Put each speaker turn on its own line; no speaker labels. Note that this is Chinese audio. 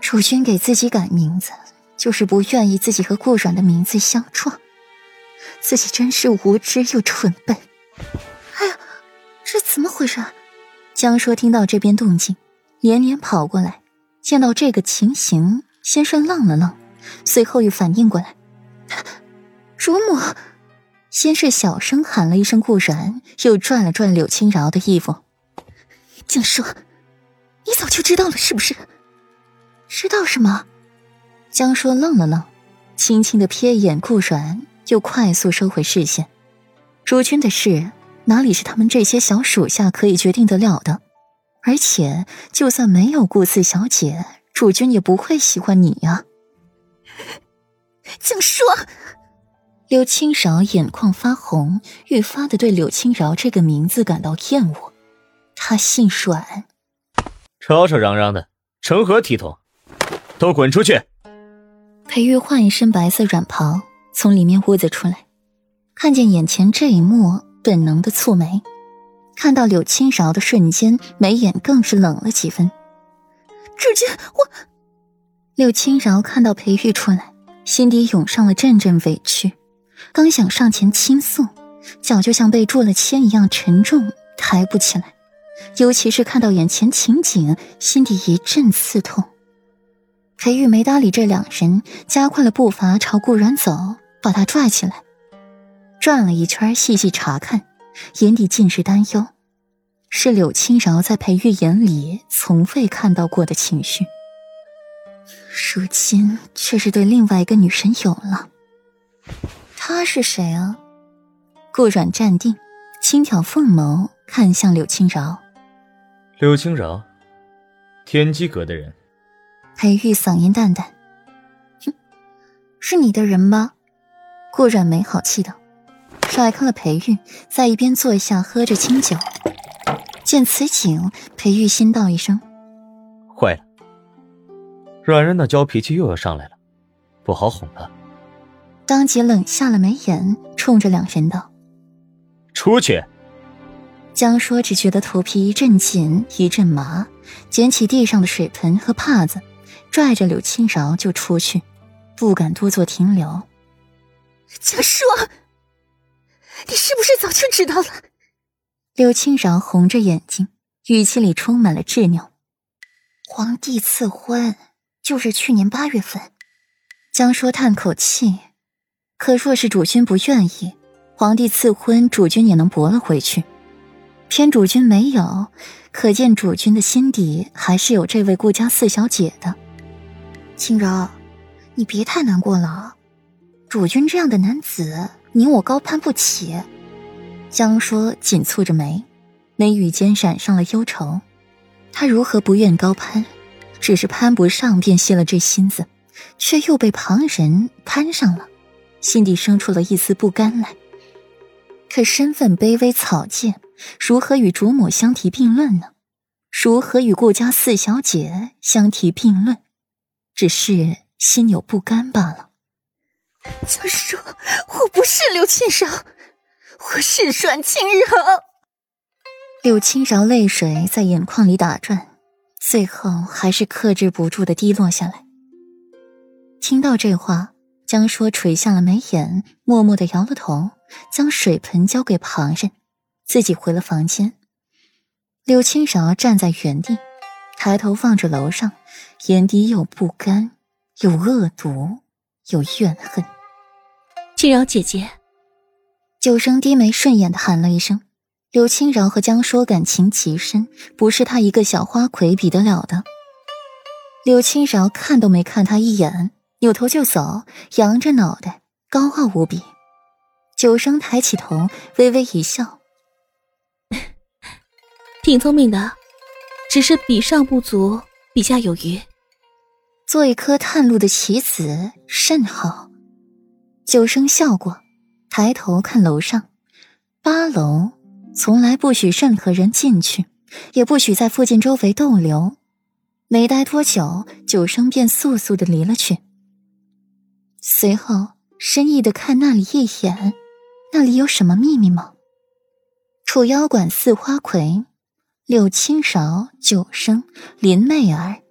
楚君给自己改名字，就是不愿意自己和顾阮的名字相撞。自己真是无知又蠢笨。哎呀，这怎么回事？江说听到这边动静，连连跑过来，见到这个情形，先是愣了愣，随后又反应过来，主母。先是小声喊了一声顾然，又拽了拽柳青饶的衣服。江说：“你早就知道了是不是？知道什么？”江说愣了愣，轻轻的瞥一眼顾然，又快速收回视线。主君的事哪里是他们这些小属下可以决定得了的？而且就算没有顾四小姐，主君也不会喜欢你呀。
江硕。
柳青饶眼眶发红，愈发的对柳青饶这个名字感到厌恶。他姓阮，
吵吵嚷嚷的，成何体统？都滚出去！
裴玉换一身白色软袍，从里面屋子出来，看见眼前这一幕，本能的蹙眉。看到柳青饶的瞬间，眉眼更是冷了几分。
主君，我……
柳青饶看到裴玉出来，心底涌上了阵阵委屈。刚想上前倾诉，脚就像被铸了铅一样沉重，抬不起来。尤其是看到眼前情景，心底一阵刺痛。裴玉没搭理这两人，加快了步伐朝顾然走，把他拽起来，转了一圈，细细查看，眼底尽是担忧。是柳青饶在裴玉眼里从未看到过的情绪，如今却是对另外一个女神有了。他是谁啊？顾阮站定，轻挑凤眸，看向柳青饶。
柳青饶，天机阁的人。
裴玉嗓音淡淡：“哼，是你的人吧？”顾阮没好气道，甩开了裴玉，在一边坐下，喝着清酒。见此景，裴玉心道一声：“
坏了，阮然那娇脾气又要上来了，不好哄了。”
当即冷下了眉眼，冲着两人道：“
出去。”
江说只觉得头皮一阵紧，一阵麻，捡起地上的水盆和帕子，拽着柳青饶就出去，不敢多做停留。
江说：“你是不是早就知道了？”
柳青饶红着眼睛，语气里充满了执拗。皇帝赐婚就是去年八月份。江说叹口气。可若是主君不愿意，皇帝赐婚，主君也能驳了回去。偏主君没有，可见主君的心底还是有这位顾家四小姐的。青柔，你别太难过了。主君这样的男子，你我高攀不起。江说，紧蹙着眉，眉宇间染上了忧愁。他如何不愿高攀？只是攀不上，便泄了这心思，却又被旁人攀上了。心底生出了一丝不甘来，可身份卑微草芥，如何与主母相提并论呢？如何与顾家四小姐相提并论？只是心有不甘罢了。
江说：“我不是刘青饶，我是阮青饶。”
柳青饶泪水在眼眶里打转，最后还是克制不住的滴落下来。听到这话。江说垂下了眉眼，默默的摇了头，将水盆交给旁人，自己回了房间。柳青饶站在原地，抬头望着楼上，眼底有不甘，有恶毒，有怨恨。
青饶姐姐，
九生低眉顺眼的喊了一声。柳青饶和江说感情极深，不是他一个小花魁比得了的。柳青饶看都没看他一眼。扭头就走，扬着脑袋，高傲无比。九生抬起头，微微一笑：“
挺聪明的，只是比上不足，比下有余。
做一颗探路的棋子甚好。”九生笑过，抬头看楼上，八楼从来不许任何人进去，也不许在附近周围逗留。没待多久，九生便速速的离了去。随后，深意的看那里一眼，那里有什么秘密吗？楚妖馆四花魁，柳青勺、九生、林妹儿，